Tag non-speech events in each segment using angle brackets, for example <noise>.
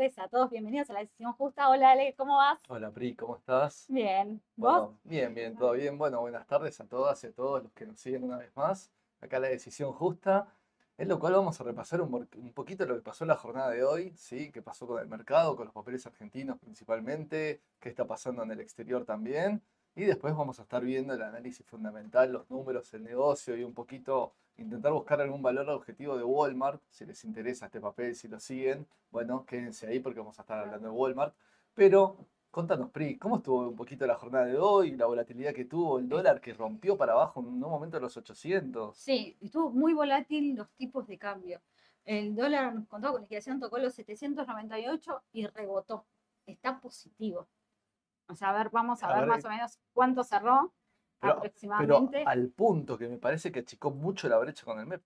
tardes a todos. Bienvenidos a la decisión justa. Hola, Ale, ¿cómo vas? Hola, Pri, ¿cómo estás? Bien. ¿Vos? Bueno, bien, bien, todo bien. Bueno, buenas tardes a todas y a todos los que nos siguen una vez más. Acá la decisión justa, en lo cual vamos a repasar un, un poquito lo que pasó en la jornada de hoy, ¿sí? ¿Qué pasó con el mercado, con los papeles argentinos principalmente? ¿Qué está pasando en el exterior también? Y después vamos a estar viendo el análisis fundamental, los números, el negocio y un poquito intentar buscar algún valor objetivo de Walmart, si les interesa este papel, si lo siguen, bueno, quédense ahí porque vamos a estar hablando de Walmart. Pero contanos, Pri, ¿cómo estuvo un poquito la jornada de hoy, la volatilidad que tuvo, el dólar que rompió para abajo en un momento de los 800? Sí, estuvo muy volátil los tipos de cambio. El dólar contado con liquidación tocó los 798 y rebotó. Está positivo. O sea, a ver, vamos a, A ver, ver, más o menos cuánto cerró Pero, pero aproximadamente. al punto que me parece que achicó mucho la brecha con el MEP.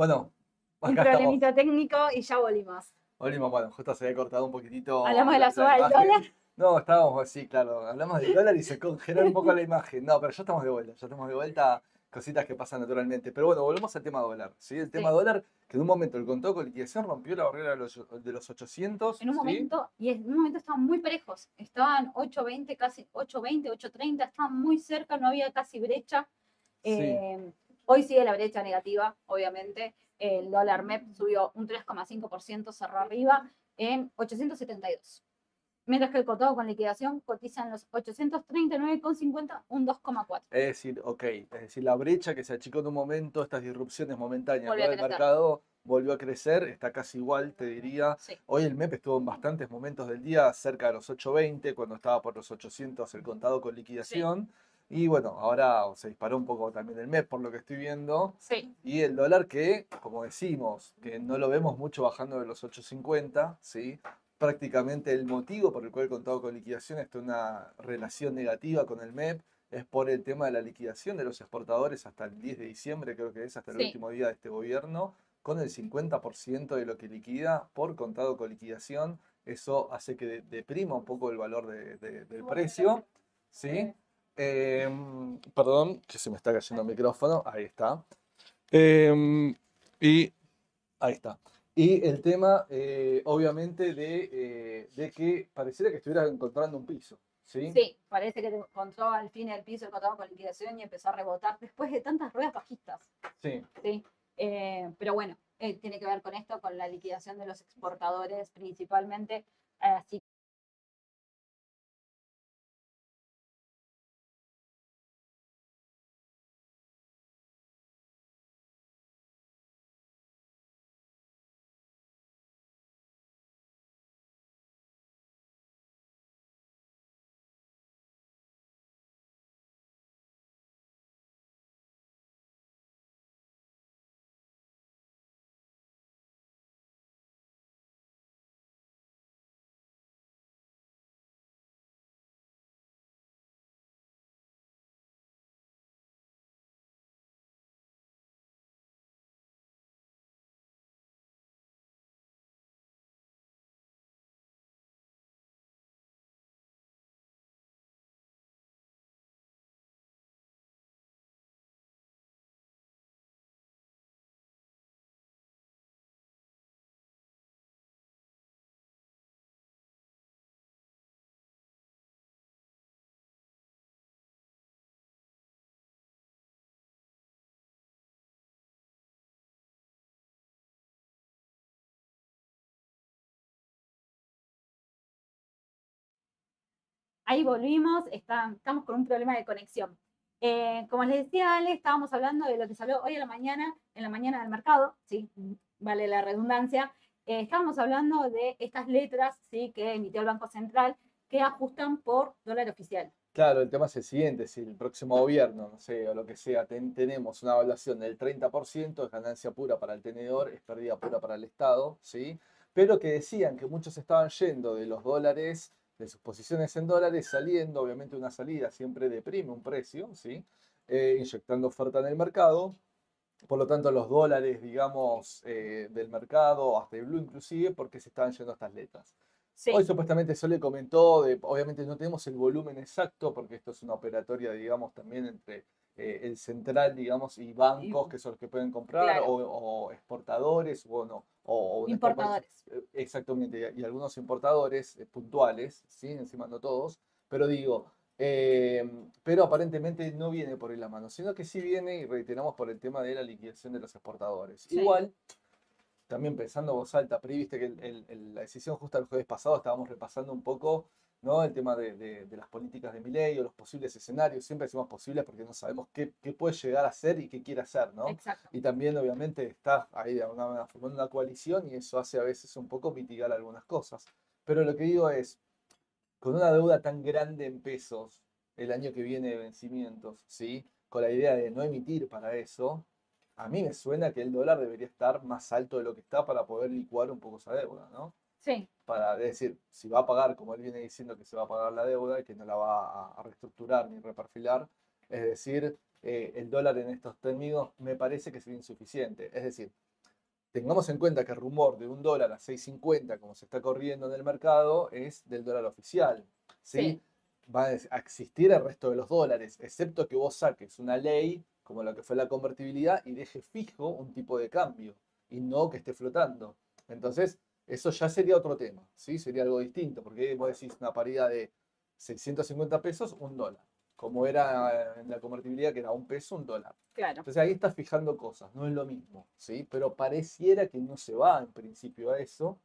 Bueno, acá estamos. problemita técnico y ya volvimos. Volvimos, bueno, justo se había cortado un poquitito. Hablamos de la suba del dólar. No, estábamos así, claro. Hablamos del dólar y se congeló un poco la imagen. No, pero ya estamos de vuelta, ya estamos de vuelta. Cositas que pasan naturalmente. Pero bueno, volvemos al tema dólar. ¿sí? El tema Sí. dólar, que en un momento el contado con liquidación rompió la barrera de los, de los 800. En un ¿sí? momento, y en un momento estaban muy parejos. Estaban 8.20, casi 8.20, 8.30, estaban muy cerca, no había casi brecha. Sí. Hoy sigue la brecha negativa, obviamente. El dólar MEP subió un 3,5%, cerró arriba en 872. Mientras que el contado con liquidación cotiza en los 839,50, un 2,4. Es decir, ok, es decir, la brecha que se achicó en un momento, estas disrupciones momentáneas del mercado, volvió a crecer, está casi igual, te diría. Sí. Hoy el MEP estuvo en bastantes momentos del día cerca de los 8.20, cuando estaba por los 800 el contado con liquidación. Y bueno, ahora se disparó un poco también el MEP por lo que estoy viendo. Sí, Y el dólar que, como decimos, que no lo vemos mucho bajando de los 8.50, ¿sí? Prácticamente el motivo por el cual el contado con liquidación está una relación negativa con el MEP es por el tema de la liquidación de los exportadores hasta el 10 de diciembre, creo que es hasta el Sí. último día de este gobierno, con el 50% de lo que liquida por contado con liquidación. Eso hace que de- deprima un poco el valor de- de- del precio, ¿sí? Em, perdón, que se me está cayendo el micrófono. Ahí está. Em, y ahí está. Y el tema, eh, obviamente, de, eh, de que pareciera que estuviera encontrando un piso. ¿sí? sí, parece que encontró al fin el piso el contado con liquidación y empezó a rebotar después de tantas ruedas bajistas. Sí. Sí, eh, pero bueno, eh, tiene que ver con esto, con la liquidación de los exportadores principalmente. Así ahí volvimos, estamos con un problema de conexión. Eh, como les decía Ale, estábamos hablando de lo que salió hoy a la mañana, en la mañana del mercado, sí, vale la redundancia. Eh, estábamos hablando de estas letras, sí, que emitió el Banco Central, que ajustan por dólar oficial. Claro, el tema es el siguiente, si el próximo gobierno, no sé, o lo que sea, ten- tenemos una evaluación del 30%, es ganancia pura para el tenedor, es pérdida pura para el Estado, ¿sí? Pero que decían que muchos estaban yendo de los dólares, de sus posiciones en dólares, saliendo, obviamente una salida siempre deprime un precio, ¿sí? Eh, inyectando oferta en el mercado, por lo tanto los dólares, digamos, eh, del mercado, hasta el blue inclusive, porque se estaban yendo estas letras. Sí, Hoy supuestamente Sole comentó, de, obviamente no tenemos el volumen exacto porque esto es una operatoria, digamos, también entre eh, el central, digamos, y bancos que son los que pueden comprar, Claro. o, o exportadores, o no, o, importadores. eh, Exactamente, y algunos importadores eh, puntuales, ¿sí? Encima no todos, pero digo, eh, pero aparentemente no viene por ahí la mano, sino que sí viene, y reiteramos, por el tema de la liquidación de los exportadores. Sí. Igual, también pensando en voz alta, Pri, viste que el- el- el- la decisión justa el jueves pasado estábamos repasando un poco ¿no? el tema de, de- de las políticas de Milei o los posibles escenarios. Siempre decimos posibles porque no sabemos qué, qué puede llegar a ser y qué quiere hacer, ¿no? Exacto. Y también, obviamente, está ahí de alguna manera formando una coalición y eso hace a veces un poco mitigar algunas cosas. Pero lo que digo es, con una deuda tan grande en pesos el año que viene de vencimientos, ¿sí? Con la idea de no emitir para eso, a mí me suena que el dólar debería estar más alto de lo que está para poder licuar un poco esa deuda, ¿no? Sí, Para decir, si va a pagar, como él viene diciendo que se va a pagar la deuda y que no la va a, reestructurar ni reperfilar, es decir, eh, el dólar en estos términos me parece que sería insuficiente. Es decir, tengamos en cuenta que el rumor de un dólar a 6.50, como se está corriendo en el mercado, es del dólar oficial. ¿sí? Sí. Va a a existir el resto de los dólares, excepto que vos saques una ley como la que fue la convertibilidad y deje fijo un tipo de cambio y no que esté flotando. Entonces, eso ya sería otro tema, ¿sí? Sería algo distinto, porque vos decís una paridad de 650 pesos, un dólar, como era en la convertibilidad, que era un peso, un dólar. claro. Entonces ahí estás fijando cosas, no es lo mismo, ¿sí? Pero pareciera que no se va en principio a eso.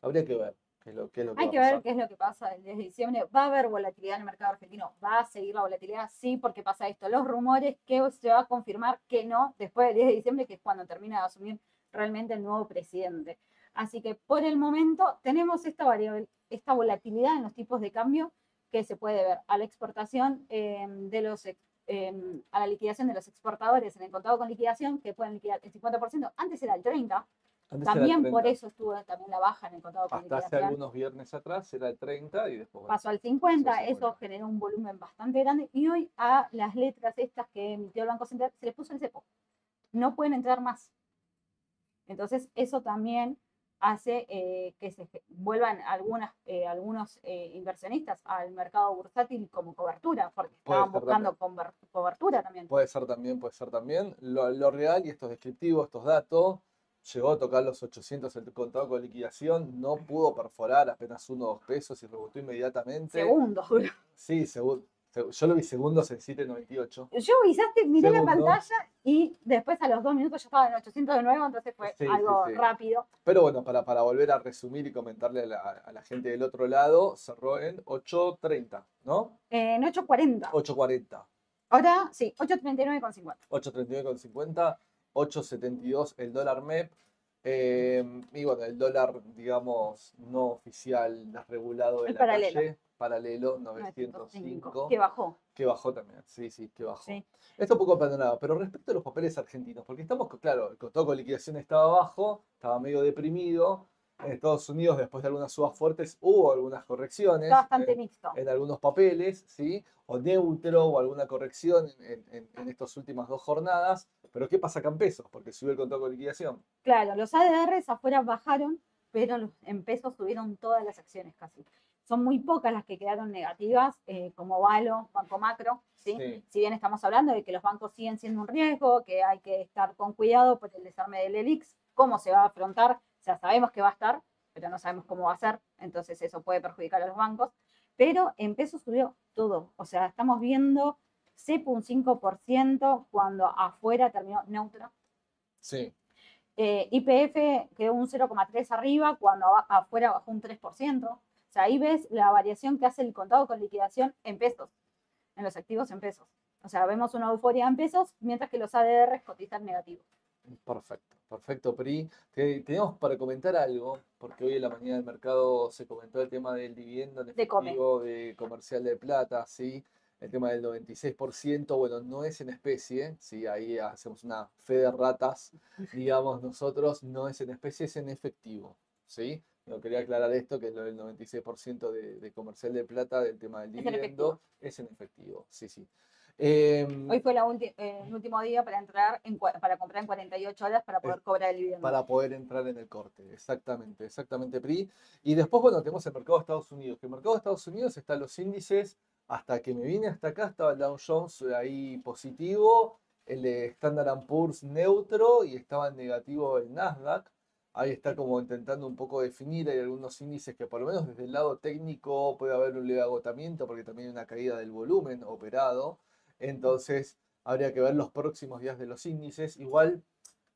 Habría que ver qué es lo, qué es lo que Hay que ver qué es lo que pasa el 10 de diciembre. ¿Va a haber volatilidad en el mercado argentino? ¿Va a seguir la volatilidad? Sí, porque pasa esto. Los rumores que se va a confirmar que no después del 10 de diciembre, que es cuando termina de asumir realmente el nuevo presidente. Así que por el momento tenemos esta, variable, esta volatilidad en los tipos de cambio que se puede ver a la exportación eh, de los eh, a la liquidación de los exportadores en el contado con liquidación, que pueden liquidar el 50%, antes era el 30%, Antes era el también por 30. eso estuvo también la baja en el contado con Hasta hace liquidación algunos viernes atrás era el 30 y después, pasó al 50, pasó eso 50. generó un volumen bastante grande y hoy a las letras estas que emitió el Banco Central se les puso el cepo. No pueden entrar más. Entonces eso también hace eh, que se vuelvan algunas, eh, algunos eh, inversionistas al mercado bursátil como cobertura, porque estaban buscando cobertura también. Puede ser también, puede ser también. Lo, lo real y estos descriptivos, estos datos, llegó a tocar los 800 el contado con liquidación, no pudo perforar apenas uno o dos pesos y rebotó inmediatamente. Segundos. Sí, segu- segu- yo lo vi segundos en 798. Yo avisaste, miré la pantalla y después a los dos minutos ya estaba en 800 de nuevo, entonces fue Sí, sí, algo sí. rápido. Pero bueno, para, para volver a resumir y comentarle a la, a la gente del otro lado, cerró en 8.30, ¿no? En 840. 8.40. Ahora sí, 839,50. 8.39,50, 8.72 el dólar MEP. eh, y bueno, el dólar, digamos, no oficial, desregulado de El la paralelo. calle, paralelo 905, que bajó. que bajó también, sí, sí, que bajó. Sí. Esto un poco abandonado, pero respecto a los papeles argentinos, porque estamos, claro, el contado con liquidación estaba bajo, estaba medio deprimido. En Estados Unidos, después de algunas subas fuertes, hubo algunas correcciones. Está bastante mixto. en algunos papeles, ¿sí? O neutro o alguna corrección en, en- en estas últimas dos jornadas. Pero ¿qué pasa acá en pesos? Porque sube el contado con liquidación. Claro, los ADRs afuera bajaron, pero en pesos subieron todas las acciones casi. Son muy pocas las que quedaron negativas, eh, como Valo, Banco Macro, ¿sí? Sí. Si bien estamos hablando de que los bancos siguen siendo un riesgo, que hay que estar con cuidado por el desarme del ELIX, cómo se va a afrontar, o sea, sabemos que va a estar, pero no sabemos cómo va a ser, entonces eso puede perjudicar a los bancos. Pero en pesos subió todo, o sea, estamos viendo CEPU un 5% cuando afuera terminó neutro. Sí. Eh, IPF quedó un 0,3 arriba cuando afuera bajó un 3%. O sea, ahí ves la variación que hace el contado con liquidación en pesos, en los activos en pesos. O sea, vemos una euforia en pesos, mientras que los ADRs cotizan negativos. Perfecto, perfecto, Pri. Te- Teníamos para comentar algo, porque hoy en la mañana del mercado se comentó el tema del dividendo en De efectivo de comercial de plata, ¿sí? El tema del 96%, bueno, no es en especie, ¿sí? Ahí hacemos una fe de ratas, <laughs> digamos nosotros, no es en especie, es en efectivo, ¿sí? Yo quería aclarar esto, que lo del 96% de, de comercial de plata del tema del Es en dividendo es en efectivo, sí, sí. Em, Hoy fue la eh, el último día para entrar en, para comprar en 48 horas para poder cobrar el dividendo. para poder entrar en el corte. Exactamente, exactamente, PRI. Y después, bueno, tenemos el mercado de Estados Unidos. Que el mercado de Estados Unidos están los índices. Hasta que me vine hasta acá estaba el Dow Jones ahí positivo, el de Standard Poor's neutro y estaba en negativo el Nasdaq. Ahí está como intentando un poco definir, hay algunos índices que por lo menos desde el lado técnico puede haber un leve agotamiento porque también hay una caída del volumen operado. Entonces habría que ver los próximos días de los índices. Igual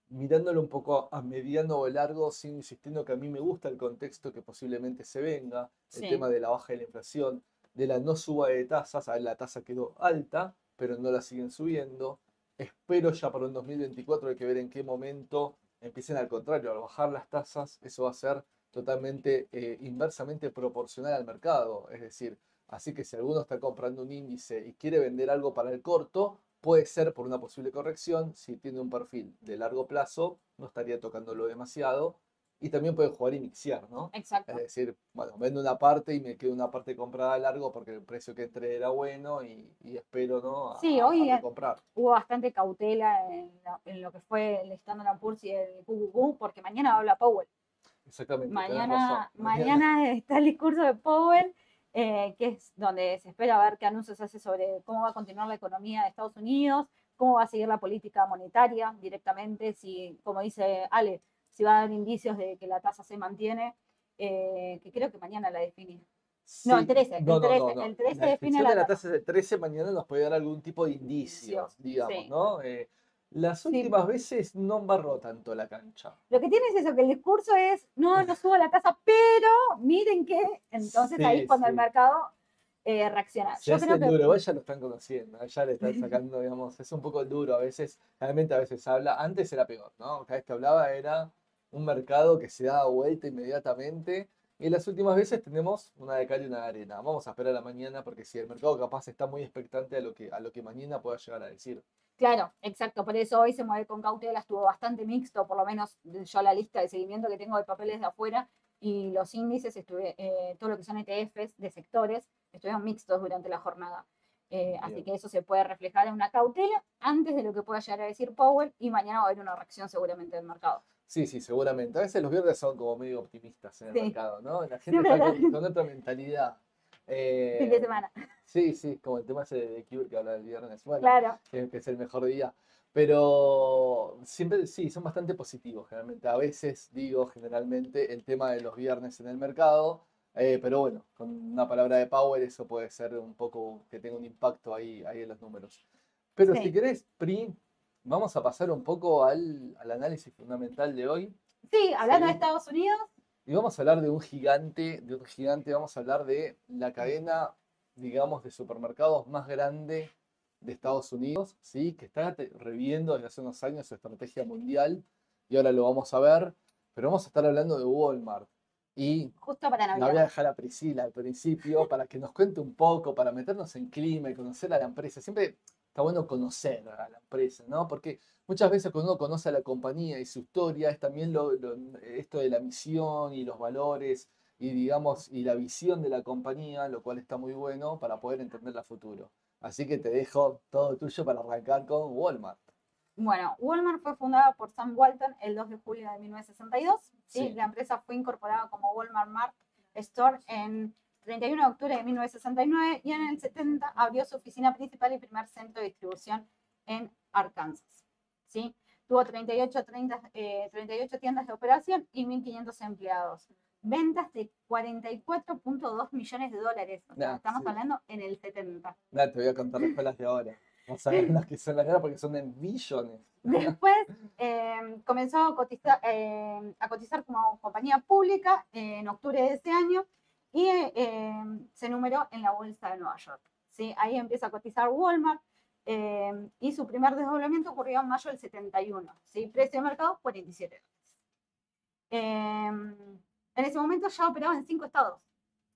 mirándolo un poco a mediano o largo, sigo insistiendo que a mí me gusta el contexto que posiblemente se venga, el Sí. tema de la baja de la inflación, de la no suba de tasas, a ver, la tasa quedó alta, pero no la siguen subiendo. Espero ya para un 2024 hay que ver en qué momento empiecen al contrario, al bajar las tasas, eso va a ser totalmente eh, inversamente proporcional al mercado. Es decir, así que si alguno está comprando un índice y quiere vender algo para el corto, puede ser por una posible corrección. Si tiene un perfil de largo plazo, no estaría tocándolo demasiado. Y también puede jugar y mixear, ¿no? Exacto. Es decir, bueno, vendo una parte y me quedo una parte comprada a largo porque el precio que entré era bueno y, y espero, ¿no? A, Sí, hoy a recomprar. Hubo bastante cautela en, la- en lo que fue el Standard Poor's y el QQQ porque mañana habla Powell. Exactamente. mañana <laughs> está el discurso de Powell, eh, que es donde se espera ver qué anuncios hace sobre cómo va a continuar la economía de Estados Unidos, cómo va a seguir la política monetaria directamente, si, como dice Ale, si va a dar indicios de que la tasa se mantiene, eh, que creo que mañana la define. No, el Sí, 13, el no, no, no, 13, no. el 13 La define la de la tasa. del 13 mañana nos puede dar algún tipo de indicios, digamos, sí. ¿no? Eh, las Sí. últimas veces no embarró tanto la cancha. Lo que tiene es eso, que el discurso es, no, no subo la tasa, pero miren que, entonces ahí es cuando el mercado eh, reacciona. Se Yo creo el que duro, ya lo están conociendo, ya le están <laughs> sacando, digamos, es un poco duro a veces, realmente a veces habla, antes era peor, ¿no? Cada vez que hablaba era un mercado que se daba vuelta inmediatamente, y las últimas veces tenemos una de cal y una de arena. Vamos a esperar a mañana, porque si el mercado capaz está muy expectante a lo que, a lo que mañana pueda llegar a decir. Claro, exacto. Por eso hoy se mueve con cautela, estuvo bastante mixto, por lo menos yo la lista de seguimiento que tengo de papeles de afuera y los índices, estuve, eh, todo lo que son ETFs de sectores, estuvieron mixtos durante la jornada. Eh, así que eso se puede reflejar en una cautela antes de lo que pueda llegar a decir Powell y mañana va a haber una reacción seguramente del mercado. Sí, sí, seguramente. A veces los viernes son como medio optimistas en el Sí. mercado, ¿no? La gente Siempre está con, con otra mentalidad. Fin de Eh, semana. Sí, sí, como el tema ese de Cure que habla el viernes. Bueno, Claro. que, que es el mejor día. Pero siempre sí, son bastante positivos generalmente. A veces digo generalmente el tema de los viernes en el mercado, eh, pero bueno, con una palabra de Power eso puede ser un poco que tenga un impacto ahí, ahí en los números. Pero Sí. si querés, Pri, vamos a pasar un poco al, al análisis fundamental de hoy. Sí, hablando de. Estados Unidos, Y vamos a hablar de un gigante, de un gigante, vamos a hablar de la cadena, digamos, de supermercados más grande de Estados Unidos, ¿sí? Que está reviendo desde hace unos años su estrategia mundial y ahora lo vamos a ver, pero vamos a estar hablando de Walmart. Y justo para la voy a Navidad. dejar a Priscila al principio para que nos cuente un poco, para meternos en clima y conocer a la empresa. Siempre está bueno conocer a la empresa, ¿no? Porque muchas veces cuando uno conoce a la compañía y su historia, es también lo, lo- esto de la misión y los valores y digamos, y la visión de la compañía, lo cual está muy bueno para poder entenderla a futuro. Así que te dejo todo tuyo para arrancar con Walmart. Bueno, Walmart fue fundada por Sam Walton el 2 de julio de 1962. ¿sí? Sí. La empresa fue incorporada como Walmart Mart Store en 31 de octubre de 1969 y en el 70 abrió su oficina principal y primer centro de distribución en Arkansas. ¿sí? Tuvo 38, 30, eh, 38 tiendas de operación y 1.500 empleados. Ventas de 44.2 millones de dólares. O sea, Nah, estamos sí. hablando en el 70. Nada, te voy a contar después las de ahora. A ver las que son las de ahora porque son en billones. <laughs> Después eh, comenzó a cotizar, eh, a cotizar como compañía pública en octubre de ese año y eh, se numeró en la bolsa de Nueva York. ¿sí? Ahí empieza a cotizar Walmart. eh, y su primer desdoblamiento ocurrió en mayo del 71, ¿sí? precio de mercado 47 dólares. Em, en ese momento ya operaba en cinco estados.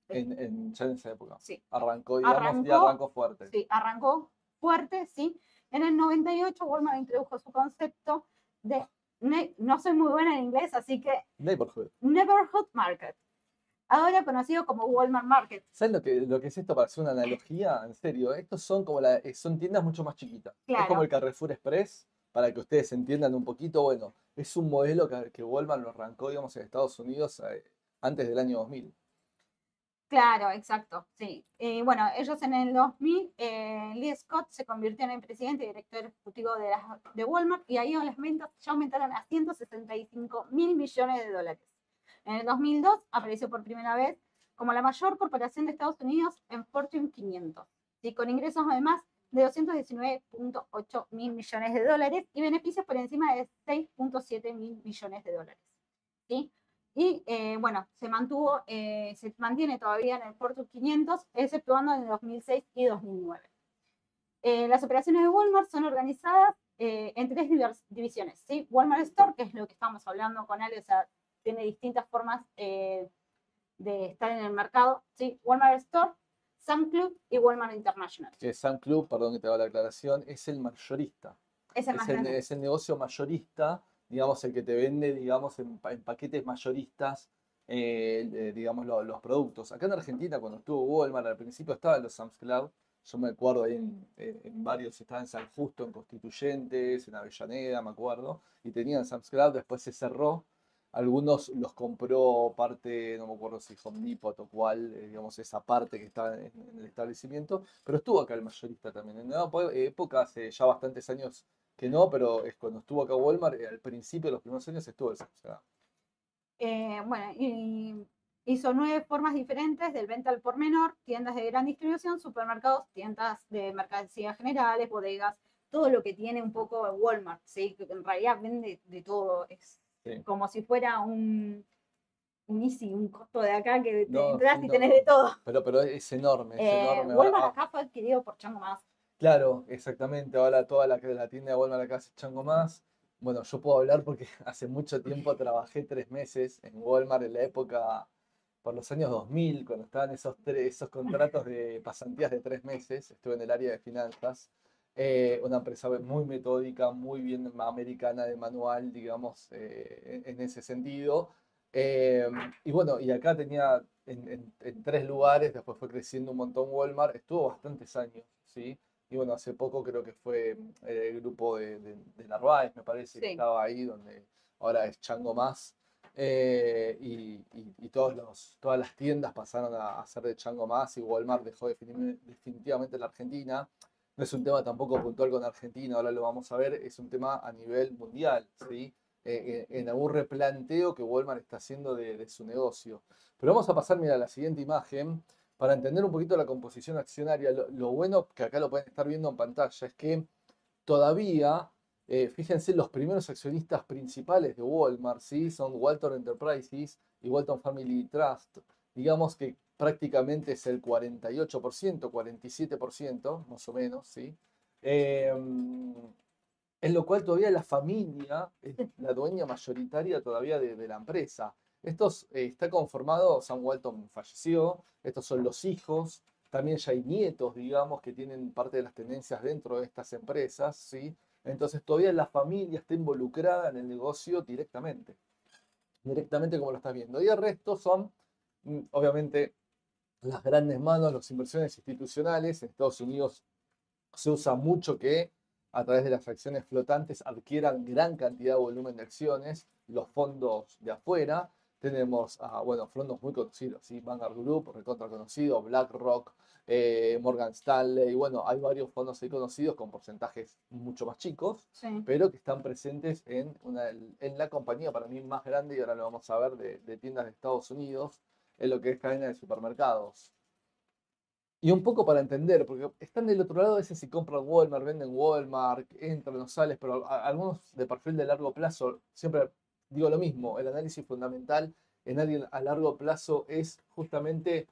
En, en, ya en esa época. Sí. Arrancó, digamos, y Arrancó, fuerte. Sí, arrancó fuerte, sí. En el 98 Walmart introdujo su concepto de, no soy muy buena en inglés, así que Neighborhood. Neighborhood Market, ahora conocido como Walmart Market. ¿Sabes lo que, lo que es esto para hacer una analogía? En serio, estos son como la, eh, son tiendas mucho más chiquitas. Es como el Carrefour Express, para que ustedes entiendan un poquito. Bueno, es un modelo que, que Walmart lo arrancó, digamos, en Estados Unidos eh, antes del año 2000. Claro, exacto, sí. Y bueno, ellos en el 2000, eh, Lee Scott se convirtió en el presidente y director ejecutivo de, la- de Walmart y ahí las ventas ya aumentaron a 165 mil millones de dólares. En el 2002 apareció por primera vez como la mayor corporación de Estados Unidos en Fortune 500, ¿sí? con ingresos además de 219.8 mil millones de dólares y beneficios por encima de 6.7 mil millones de dólares. ¿sí? Y eh, bueno, se mantuvo, eh, se mantiene todavía en el Fortune 500, exceptuando en el 2006 y 2009. Eh, las operaciones de Walmart son organizadas eh, en tres divisiones. ¿sí? Walmart Store, que es lo que estamos hablando con Ale, o sea, tiene distintas formas eh, de estar en el mercado. ¿sí? Walmart Store, Sam Club y Walmart International. Que Sun Club, perdón que te haga la aclaración, es el mayorista. Es el Es el, es el negocio mayorista, digamos, el que te vende, digamos, en, pa- en paquetes mayoristas, eh, eh, digamos, lo- los productos. Acá en Argentina, cuando estuvo Walmart, al principio estaban los Sam's Club, yo me acuerdo ahí en, en- en varios, estaban en San Justo, en Constituyentes, en Avellaneda, me acuerdo, y tenían Sam's Club, después se cerró. Algunos los compró parte, no me acuerdo si Home Depot o cuál, eh, digamos, esa parte que estaba en, el establecimiento, pero estuvo acá el mayorista también. En una po- época, hace ya bastantes años que no, pero es cuando estuvo acá Walmart, eh, al principio de los primeros años estuvo el Sam's Club. Eh, bueno, y hizo nueve formas diferentes del venta al por menor, tiendas de gran distribución, supermercados, tiendas de mercancías generales, bodegas, todo lo que tiene un poco Walmart, ¿sí? que en realidad vende de todo, es Sí. como si fuera un, un Easy, un costo de acá que te No, entras sí, y no, tenés de todo. Pero, pero es enorme, es Eh, enorme. Ahora- Walmart ah, acá fue adquirido por Chango Más. Claro, exactamente. Ahora toda la, la tienda de Walmart acá es Chango Más. Bueno, yo puedo hablar porque <laughs> hace mucho tiempo trabajé tres meses en Walmart en la época, por los años 2000, cuando estaban esos, tres, esos contratos de pasantías de tres meses. Estuve en el área de finanzas. Eh, una empresa muy metódica, muy bien americana de manual, digamos, eh, en, ese sentido. Eh, y bueno, y acá tenía en, en- en tres lugares, después fue creciendo un montón Walmart, estuvo bastantes años, ¿sí? Y bueno, hace poco creo que fue eh, el grupo de, de, de Narváez, me parece, que Sí. estaba ahí, donde ahora es Chango Más. eh, y, y- y todos los, todas las tiendas pasaron a, a ser de Chango Más y Walmart dejó defini- definitivamente la Argentina. No es un tema tampoco puntual con Argentina, ahora lo vamos a ver, es un tema a nivel mundial, ¿sí? Eh, en en algún replanteo que Walmart está haciendo de, de su negocio. Pero vamos a pasar, mira, a la siguiente imagen para entender un poquito la composición accionaria. Lo, lo bueno que acá lo pueden estar viendo en pantalla es que todavía, eh, fíjense, los primeros accionistas principales de Walmart, ¿sí? Son Walton Enterprises y Walton Family Trust. Digamos que prácticamente es el 48%, 47%, más o menos, ¿sí? Em, en lo cual todavía la familia es la dueña mayoritaria todavía de, de la empresa. Estos eh, está conformado, Sam Walton falleció, estos son los hijos, también ya hay nietos, digamos, que tienen parte de las tendencias dentro de estas empresas, ¿sí? Entonces todavía la familia está involucrada en el negocio directamente, directamente como lo estás viendo. Y el resto son, mm, obviamente, las grandes manos, las inversiones institucionales. En Estados Unidos se usa mucho que a través de las acciones flotantes adquieran gran cantidad de volumen de acciones, los fondos de afuera. Tenemos, bueno, fondos muy conocidos, ¿sí? Vanguard Group, recontra conocido, BlackRock, eh, Morgan Stanley, bueno, hay varios fondos ahí conocidos con porcentajes mucho más chicos, Sí. pero que están presentes en, una, en la compañía para mí más grande, y ahora lo vamos a ver, de, de tiendas de Estados Unidos, en lo que es cadena de supermercados. Y un poco para entender, porque están del otro lado, a veces si compran Walmart, venden Walmart, entran, no sales, pero a- algunos de perfil de largo plazo, siempre digo lo mismo, el análisis fundamental en alguien a largo plazo es justamente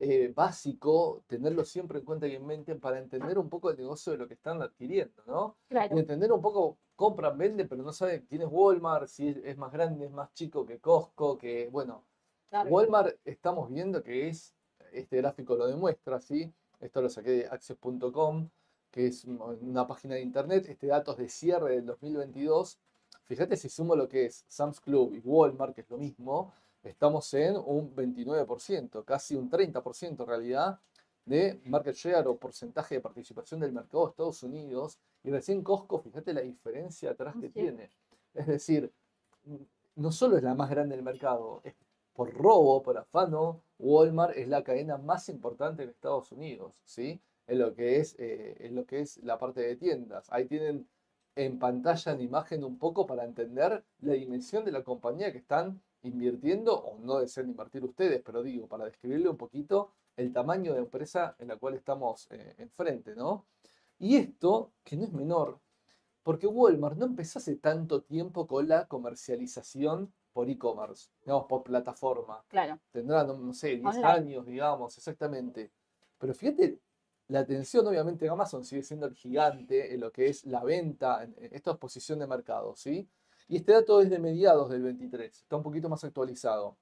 eh, básico tenerlo siempre en cuenta y en mente para entender un poco el negocio de lo que están adquiriendo, ¿no? Y Claro, entender un poco, compran, venden, pero no saben quién es Walmart, si es, es más grande, es más chico que Costco, que, bueno, claro. Walmart estamos viendo que es, este gráfico lo demuestra, ¿sí? Esto lo saqué de Access.com, que es un- una página de internet, este dato es de cierre del 2022. Fíjate si sumo lo que es Sam's Club y Walmart, que es lo mismo, estamos en un 29%, casi un 30% en realidad de market share o porcentaje de participación del mercado de Estados Unidos. Y recién Costco, fíjate la diferencia atrás que Sí. tiene. Es decir, no solo es la más grande del mercado, es por robo, por afano, Walmart es la cadena más importante en Estados Unidos, ¿sí? En lo que es, eh, en lo que es la parte de tiendas. Ahí tienen en pantalla en imagen un poco para entender la dimensión de la compañía que están invirtiendo, o no desean invertir ustedes, pero digo, para describirle un poquito el tamaño de empresa en la cual estamos eh, enfrente, ¿no? Y esto, que no es menor, porque Walmart no empezó hace tanto tiempo con la comercialización por e-commerce, digamos, por plataforma. Claro, Tendrá, no, no sé, 10 Online. años, digamos, exactamente. Pero fíjate, la atención, obviamente, Amazon sigue siendo el gigante en lo que es la venta, en, en esta exposición de mercado, ¿sí? Y este dato es de mediados del 23, está un poquito más actualizado.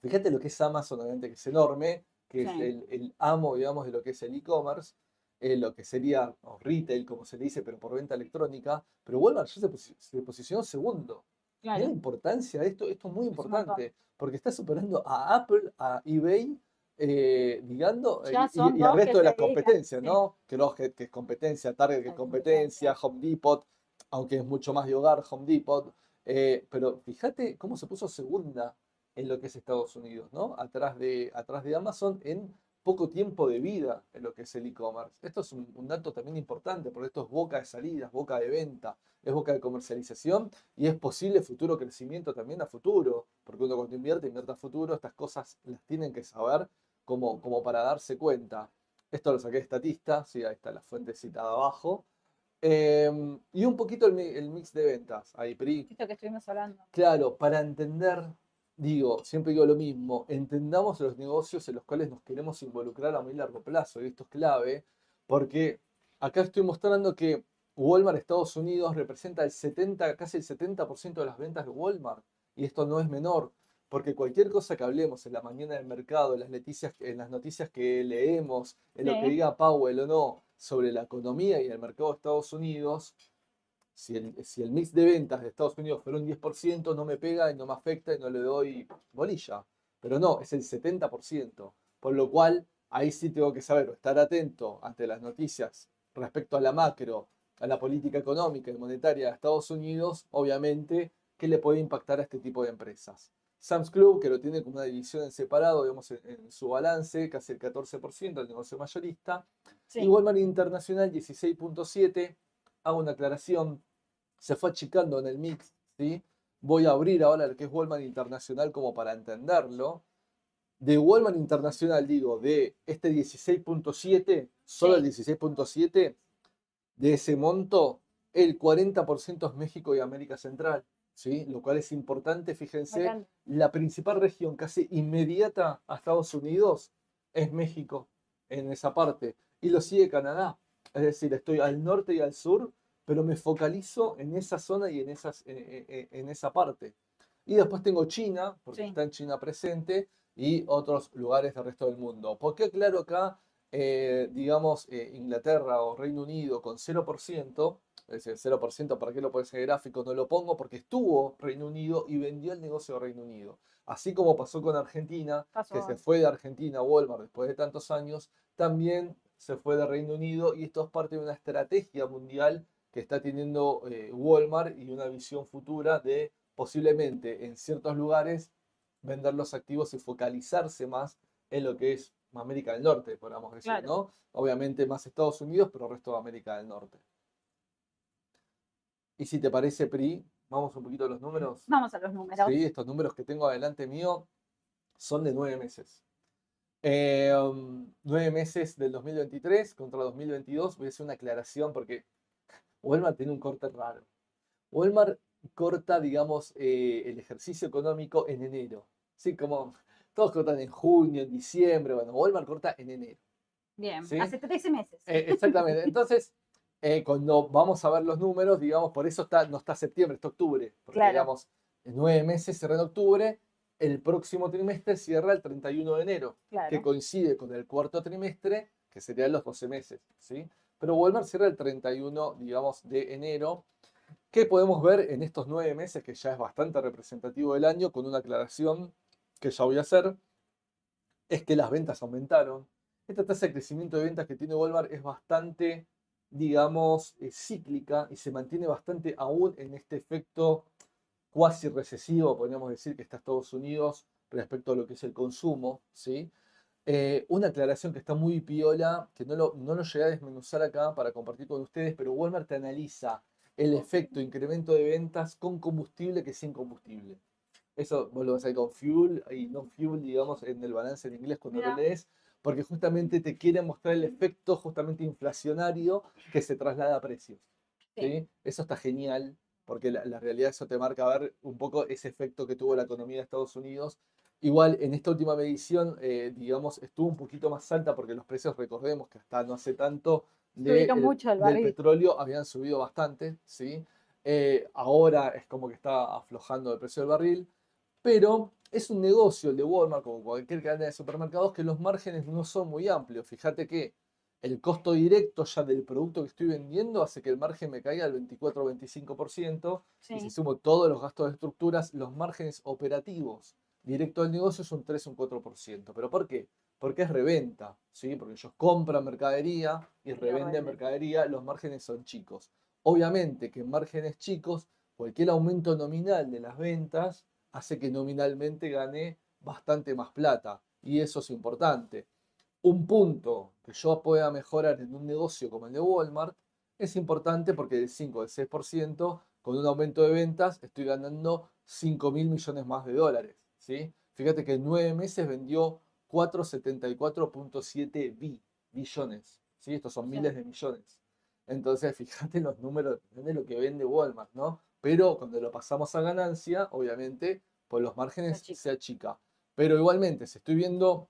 Fíjate lo que es Amazon, obviamente, que es enorme, que es el, el amo, digamos, de lo que es el e-commerce, eh, lo que sería o retail, como se le dice, pero por venta electrónica. Pero Walmart ya se, se posicionó segundo. Mirá la claro. importancia de esto, esto es muy importante, porque está superando a Apple, a eBay, eh, digando, eh, Ya y, y al resto que de la competencia, sí. ¿no? Kroger, que es competencia, Target, que es competencia, Home Depot, aunque es mucho más de hogar, Home Depot. eh, pero fíjate cómo se puso segunda en lo que es Estados Unidos, ¿no? Atrás de, atrás de Amazon en poco tiempo de vida en lo que es el e-commerce. Esto es un, un dato también importante, porque esto es boca de salidas, boca de venta, es boca de comercialización y es posible futuro crecimiento también a futuro, porque uno cuando invierte, invierte a futuro, estas cosas las tienen que saber como, como para darse cuenta. Esto lo saqué de Estatista, sí, ahí está la fuente citada abajo. Em, y un poquito el, el mix de ventas, ahí, Pri. Esto que estuvimos hablando. Claro, para entender, digo, siempre digo lo mismo, entendamos los negocios en los cuales nos queremos involucrar a muy largo plazo, y esto es clave, porque acá estoy mostrando que Walmart Estados Unidos representa el 70, casi el 70% de las ventas de Walmart, y esto no es menor, porque cualquier cosa que hablemos en la mañana del mercado, en las noticias, en las noticias que leemos, en lo que diga Powell o no sobre la economía y el mercado de Estados Unidos, si el, si el mix de ventas de Estados Unidos fuera un 10%, no me pega y no me afecta y no le doy bolilla. Pero no, es el 70%. Por lo cual, ahí sí tengo que saber estar atento ante las noticias respecto a la macro, a la política económica y monetaria de Estados Unidos, obviamente, que le puede impactar a este tipo de empresas. Sam's Club, que lo tiene como una división en separado, digamos, en, en su balance, casi el 14% del negocio mayorista. Sí. Y Walmart Internacional 16.7, hago una aclaración, se fue achicando en el mix, ¿sí? Voy a abrir ahora lo que es Walmart Internacional como para entenderlo. De Walmart Internacional, digo, de este 16.7, solo el 16.7, de ese monto, el 40% es México y América Central, ¿sí? Lo cual es importante, fíjense, Bacán. la principal región casi inmediata a Estados Unidos es México, en esa parte, y lo sigue Canadá. Es decir, estoy al norte y al sur, pero me focalizo en esa zona y en, esas, en, en- en esa parte. Y después tengo China, porque Sí. está en China presente, y otros lugares del resto del mundo. ¿Por qué claro acá, eh, digamos, eh, Inglaterra o Reino Unido con 0%? Es decir, 0%, ¿para qué lo pones en gráfico? No lo pongo porque estuvo Reino Unido y vendió el negocio de Reino Unido. Así como pasó con Argentina, que se fue de Argentina a Walmart después de tantos años, también se fue de Reino Unido y esto es parte de una estrategia mundial que está teniendo eh, Walmart y una visión futura de posiblemente en ciertos lugares vender los activos y focalizarse más en lo que es América del Norte, podríamos decir, Claro. ¿no? Obviamente más Estados Unidos, pero el resto de América del Norte. Y si te parece, Pri, vamos un poquito a los números. Vamos a los números. Sí, estos números que tengo adelante mío son de nueve meses. Eh, um, nueve meses del 2023 contra 2022. Voy a hacer una aclaración porque Walmart tiene un corte raro. Walmart corta, digamos, eh, el ejercicio económico en enero. Sí, como Todos cortan en junio, en diciembre, bueno, Walmart corta en enero. Bien, ¿Sí? hace 13 meses. Eh, exactamente. <laughs> Entonces, eh, cuando vamos a ver los números, digamos, por eso está, no está septiembre, está octubre. Porque, Claro. digamos, en nueve meses cierra en octubre, el próximo trimestre cierra el 31 de enero, claro. que coincide con el cuarto trimestre, que serían los 12 meses, ¿sí? Pero Walmart cierra el 31, digamos, de enero. ¿Qué podemos ver en estos nueve meses, que ya es bastante representativo del año, con una aclaración que ya voy a hacer? Es que las ventas aumentaron. Esta tasa de crecimiento de ventas que tiene Walmart es bastante, digamos, eh, cíclica y se mantiene bastante aún en este efecto cuasi recesivo, podríamos decir, que está Estados Unidos respecto a lo que es el consumo, ¿sí? Eh, una aclaración que está muy piola, que no lo, no lo llegué a desmenuzar acá para compartir con ustedes, pero Walmart te analiza el efecto incremento de ventas con combustible que sin combustible. Eso vos lo vas a ver con fuel y no fuel, digamos, en el balance en inglés cuando lo lees, porque justamente te quiere mostrar el efecto justamente inflacionario que se traslada a precios. ¿sí? Eso está genial, porque la, la realidad eso te marca ver un poco ese efecto que tuvo la economía de Estados Unidos. Igual en esta última medición, eh, digamos, estuvo un poquito más alta porque los precios, recordemos que hasta no hace tanto de el- mucho el del petróleo habían subido bastante, ¿sí? Eh, ahora es como que está aflojando el precio del barril, pero es un negocio el de Walmart, como cualquier cadena de supermercados, que los márgenes no son muy amplios. Fíjate que el costo directo ya del producto que estoy vendiendo hace que el margen me caiga al 24 o 25%. Y si Sí. sumo todos los gastos de estructuras, los márgenes operativos directo del negocio es un 3 o un 4%. ¿Pero por qué? Porque es reventa, ¿sí? Porque ellos compran mercadería y revenden venden. mercadería, los márgenes son chicos. Obviamente que en márgenes chicos, cualquier aumento nominal de las ventas hace que nominalmente gane bastante más plata. Y eso es importante. Un punto que yo pueda mejorar en un negocio como el de Walmart es importante porque del 5 o del 6%, con un aumento de ventas, estoy ganando 5 mil millones más de dólares. ¿sí? Fíjate que en nueve meses vendió 474.7 bi- billones. ¿sí? Estos son miles de millones. Entonces, fíjate los números de lo que vende Walmart, ¿no? Pero cuando lo pasamos a ganancia, obviamente, pues los márgenes achica. se achica. Pero igualmente, si estoy viendo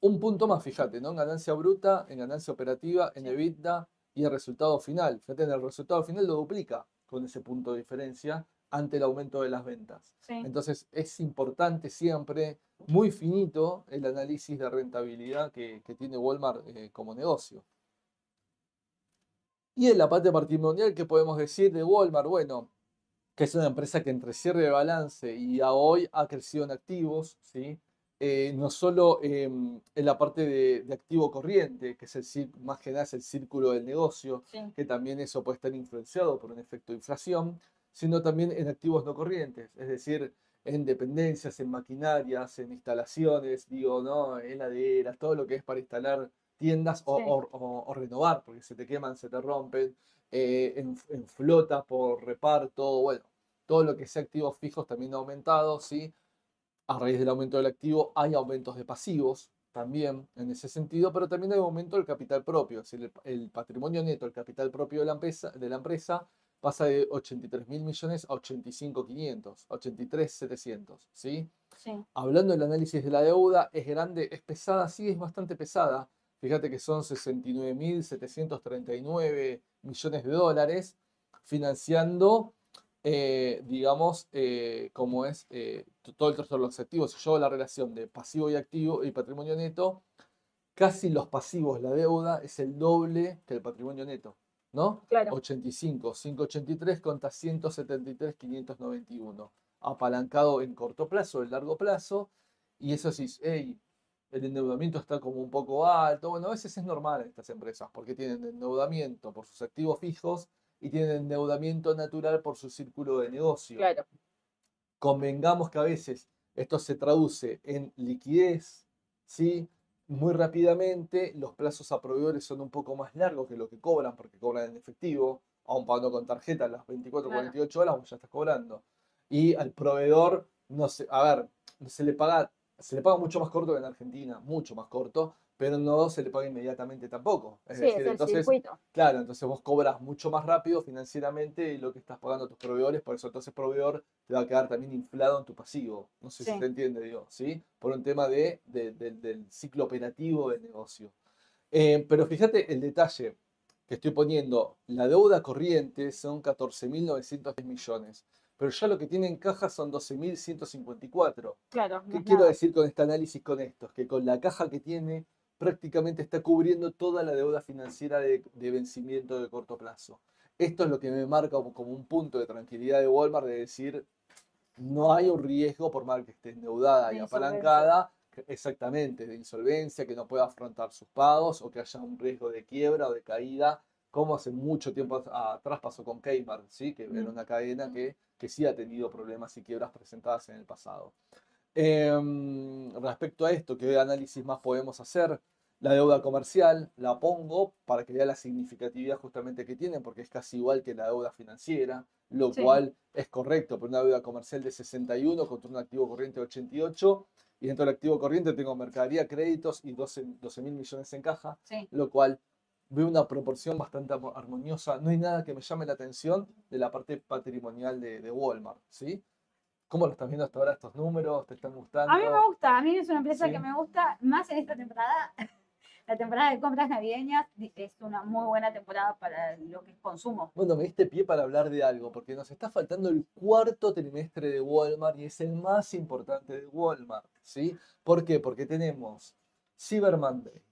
un punto más, fíjate, ¿no? En ganancia bruta, en ganancia operativa, en. EBITDA y el resultado final. Fíjate, en el resultado final lo duplica con ese punto de diferencia ante el aumento de las ventas. Sí. Entonces es importante siempre, muy finito, el análisis de rentabilidad que, que tiene Walmart eh, como negocio. Y en la parte patrimonial, ¿qué podemos decir de Walmart? Bueno, que es una empresa que entre cierre de balance y a hoy ha crecido en activos, ¿sí? Eh, no solo em, en la parte de, de activo corriente, que es el, más que nada es el círculo del negocio, Sí. que también eso puede estar influenciado por un efecto de inflación, sino también en activos no corrientes, es decir, en dependencias, en maquinarias, en instalaciones, digo, ¿no? Heladeras, todo lo que es para instalar tiendas o, Sí. o- o- o renovar, porque se te queman, se te rompen, eh, en, en flota por reparto, bueno, todo lo que sea activos fijos también ha aumentado, ¿sí? A raíz del aumento del activo hay aumentos de pasivos también en ese sentido, pero también hay aumento del capital propio, es decir, el, el patrimonio neto, el capital propio de la empresa, de la empresa pasa de 83 mil millones a 85.500, 83.700, ¿sí? Sí. Hablando del análisis de la deuda, es grande, es pesada, sí, es bastante pesada. Fíjate que son 69.739 millones de dólares financiando, eh, digamos, eh, como es eh, todo el los activos. Si yo hago la relación de pasivo y activo y patrimonio neto, casi los pasivos, la deuda, es el doble que el patrimonio neto, ¿no? Claro. 85, 583 contra 173, 591. Apalancado en corto plazo, en largo plazo. Y eso sí, hey, el endeudamiento está como un poco alto. Bueno, a veces es normal en estas empresas porque tienen endeudamiento por sus activos fijos y tienen endeudamiento natural por su círculo de negocio. Claro. Convengamos que a veces esto se traduce en liquidez, ¿sí? Muy rápidamente, los plazos a proveedores son un poco más largos que lo que cobran, porque cobran en efectivo, aún pagando con tarjeta las 24 Claro. 48 horas, vos ya estás cobrando. Y al proveedor, no sé, a ver, se le paga, se le paga mucho más corto que en Argentina, mucho más corto, pero no se le paga inmediatamente tampoco. Es sí, decir, es el entonces, circuito. claro, entonces vos cobras mucho más rápido financieramente lo que estás pagando a tus proveedores, por eso entonces el proveedor te va a quedar también inflado en tu pasivo. No sé si se entiende, digo, ¿sí? Por un tema de, de- de- del ciclo operativo del negocio. Eh, pero fíjate el detalle que estoy poniendo, la deuda corriente son 14.910 millones, pero ya lo que tiene en caja son 12.154. Claro. ¿Qué quiero nada. decir con este análisis con esto? Es que con la caja que tiene prácticamente está cubriendo toda la deuda financiera de, de vencimiento de corto plazo. Esto es lo que me marca como, un punto de tranquilidad de Walmart de decir, no hay un riesgo por más que esté endeudada De y apalancada, exactamente, de insolvencia, que no pueda afrontar sus pagos o que haya un riesgo de quiebra o de caída, como hace mucho tiempo atrás pasó con Kmart, ¿sí? que era Mm. una cadena que, que sí ha tenido problemas y quiebras presentadas en el pasado. Em, respecto a esto, ¿qué análisis más podemos hacer? La deuda comercial la pongo para que vea la significatividad justamente que tiene, porque es casi igual que la deuda financiera, lo Sí. cual es correcto, pero una deuda comercial de 61 contra un activo corriente de 88, y dentro del activo corriente tengo mercadería, créditos y 12 mil millones en caja, Sí. lo cual veo una proporción bastante armo- armoniosa. No hay nada que me llame la atención de la parte patrimonial de, de Walmart, ¿sí? ¿Cómo lo estás viendo hasta ahora estos números? ¿Te están gustando? A mí me gusta, a mí es una empresa Sí. que me gusta más en esta temporada. <laughs> La temporada de compras navideñas es una muy buena temporada para lo que es consumo. Bueno, me diste pie para hablar de algo, porque nos está faltando el cuarto trimestre de Walmart y es el más importante de Walmart, ¿sí? ¿Por qué? Porque tenemos Cyber Monday,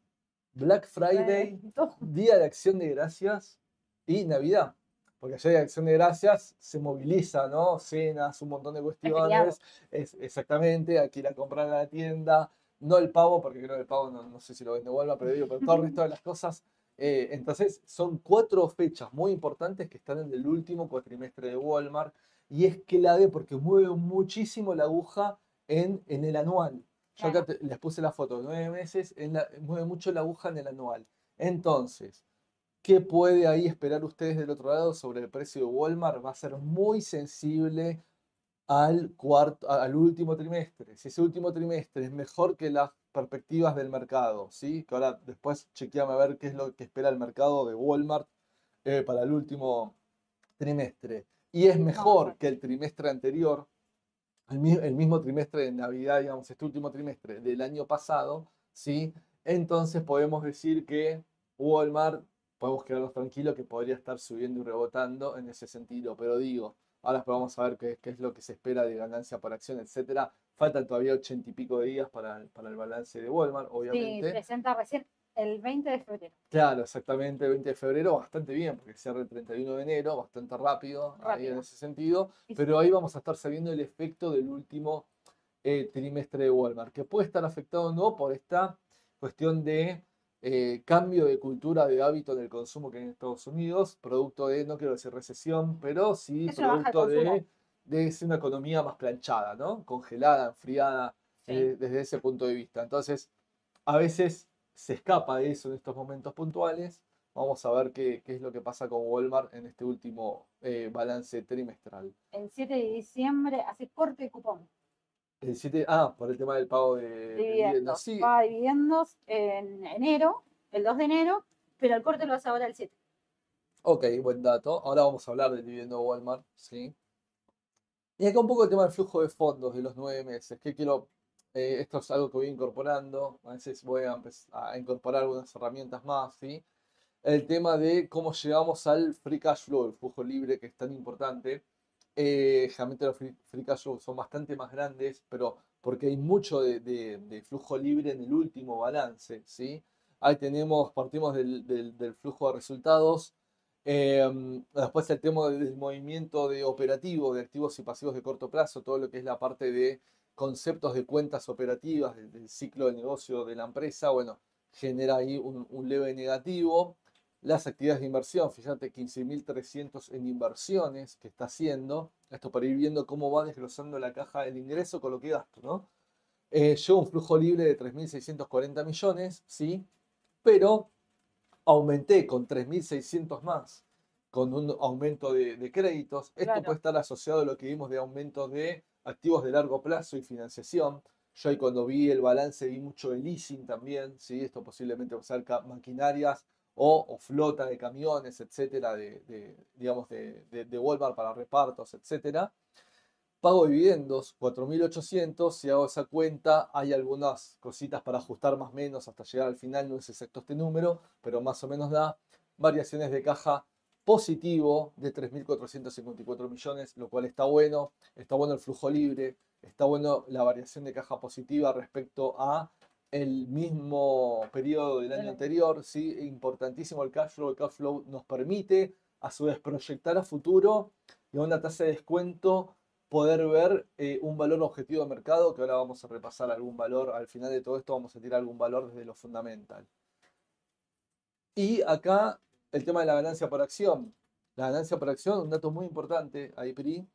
Black Friday, Día de Acción de Gracias y Navidad. Porque allá de Acción de Gracias se moviliza, ¿no? Cenas, un montón de cuestiones. Es, exactamente, hay que ir a comprar a la tienda. No el pavo, porque creo que el pavo no, no sé si lo vende Walmart, pero digo, pero todo el resto de las cosas. Eh, entonces, son cuatro fechas muy importantes que están en el último cuatrimestre de Walmart. Y es clave porque mueve muchísimo la aguja en, en el anual. Yo acá te- les puse la foto de nueve meses, en la- mueve mucho la aguja en el anual. Entonces, ¿qué puede ahí esperar ustedes del otro lado sobre el precio de Walmart? Va a ser muy sensible al cuarto, al último trimestre. Si ese último trimestre es mejor que las perspectivas del mercado, ¿sí? Que ahora después chequeame a ver qué es lo que espera el mercado de Walmart eh, para el último trimestre. Y es mejor que el trimestre anterior, el, mi- el mismo trimestre de Navidad, digamos, este último trimestre del año pasado, ¿sí? Entonces podemos decir que Walmart, podemos quedarnos tranquilos que podría estar subiendo y rebotando en ese sentido, pero digo, ahora después vamos a ver qué, qué es lo que se espera de ganancia por acción, etcétera. Faltan todavía ochenta y pico de días para, el- para el balance de Walmart, Sí, obviamente. presenta recién el 20 de febrero. Claro, exactamente, el 20 de febrero, bastante bien, porque cierra el 31 de enero, bastante rápido, ahí en ese sentido, sí. pero ahí vamos a estar sabiendo el efecto del último eh, trimestre de Walmart, que puede estar afectado o no por esta cuestión de eh, cambio de cultura, de hábito en el consumo que hay en Estados Unidos, producto de, no quiero decir recesión, pero sí Es producto de, de una economía más planchada, ¿no? Congelada, enfriada, Sí. eh, desde ese punto de vista. Entonces, a veces se escapa de eso en estos momentos puntuales. Vamos a ver qué, qué es lo que pasa con Walmart en este último eh, balance trimestral. El 7 de diciembre hace corte de cupón. El 7, ah, por el tema del pago de, de dividendos. Sí, Paga dividendos en enero, el 2 de enero, pero el corte lo hace ahora el 7. ok, buen dato. Ahora vamos a hablar del dividendo de Walmart, ¿sí? Y acá un poco el tema del flujo de fondos de los nueve meses. Que quiero, eh, esto es algo que voy incorporando. A veces voy a a incorporar algunas herramientas más, ¿sí? El tema de cómo llegamos al free cash flow, el flujo libre que es tan importante. Eh, generalmente los free, cash flow son bastante más grandes, pero porque hay mucho de, flujo libre en el último balance, ¿sí? Ahí tenemos, partimos del, flujo de resultados. Em, después el tema del movimiento de operativo, de activos y pasivos de corto plazo, todo lo que es la parte de conceptos de cuentas operativas, del, ciclo de negocio de la empresa, bueno, genera ahí un leve negativo. Las actividades de inversión, fíjate, 15.300 en inversiones que está haciendo. Esto para ir viendo cómo va desglosando la caja el ingreso con lo que gasto, ¿no? Eh, lleva un flujo libre de 3.640 millones, ¿sí? Pero aumenté con 3.600 más, con un aumento de, de créditos. Esto Claro. puede estar asociado a lo que vimos de aumentos de activos de largo plazo y financiación, Yo ahí cuando vi el balance vi mucho de leasing también, ¿sí? Esto posiblemente va a ser maquinarias o, flota de camiones, etcétera, de, digamos, de, de, Walmart para repartos, etcétera. Pago dividendos, 4.800, si hago esa cuenta, hay algunas cositas para ajustar más o menos hasta llegar al final, no es exacto este número, pero más o menos da variaciones de caja positivo de 3.454 millones, lo cual está bueno, está bueno el flujo libre, está bueno la variación de caja positiva respecto a el mismo periodo del año anterior, ¿sí? Importantísimo el cash flow. El cash flow nos permite, a su vez, proyectar a futuro y a una tasa de descuento poder ver eh, un valor objetivo de mercado, que ahora vamos a repasar algún valor, al final de todo esto vamos a tirar algún valor desde lo fundamental. Y acá el tema de la ganancia por acción. La ganancia por acción, un dato muy importante, ahí PRI,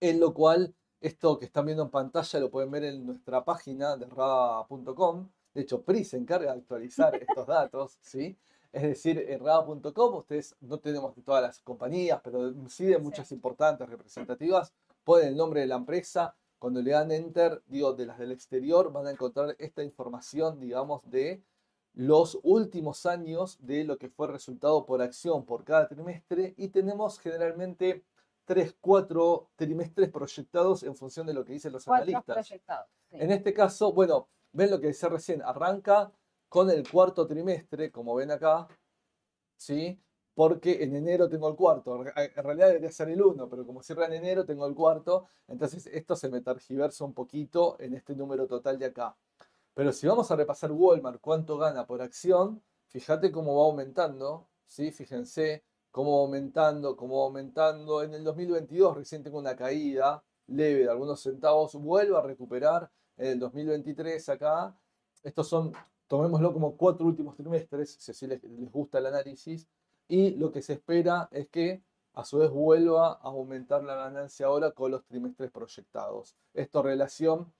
en lo cual esto que están viendo en pantalla lo pueden ver en nuestra página de rada.com. De hecho, PRI se encarga de actualizar <laughs> estos datos, ¿sí? Es decir, en rada.com ustedes no tenemos de todas las compañías, pero sí de muchas importantes, representativas. Ponen el nombre de la empresa. Cuando le dan enter, digo, de las del exterior, van a encontrar esta información, digamos, de los últimos años de lo que fue resultado por acción por cada trimestre. Y tenemos generalmente tres, cuatro trimestres proyectados en función de lo que dicen los analistas. En este caso, bueno, ven lo que decía recién, arranca con el cuarto trimestre, como ven acá, ¿sí? Porque en enero tengo el cuarto. En realidad debería ser el uno, pero como cierra en enero, tengo el cuarto. Entonces esto se me tergiversa un poquito en este número total de acá. Pero si vamos a repasar Walmart, cuánto gana por acción, fíjate cómo va aumentando, ¿sí? Fíjense, cómo aumentando, cómo aumentando. En el 2022 recién tengo una caída leve de algunos centavos, vuelvo a recuperar en el 2023 acá. Estos son, tomémoslo como cuatro últimos trimestres, si así les, les gusta el análisis, y lo que se espera es que a su vez vuelva a aumentar la ganancia ahora con los trimestres proyectados. Esto en relación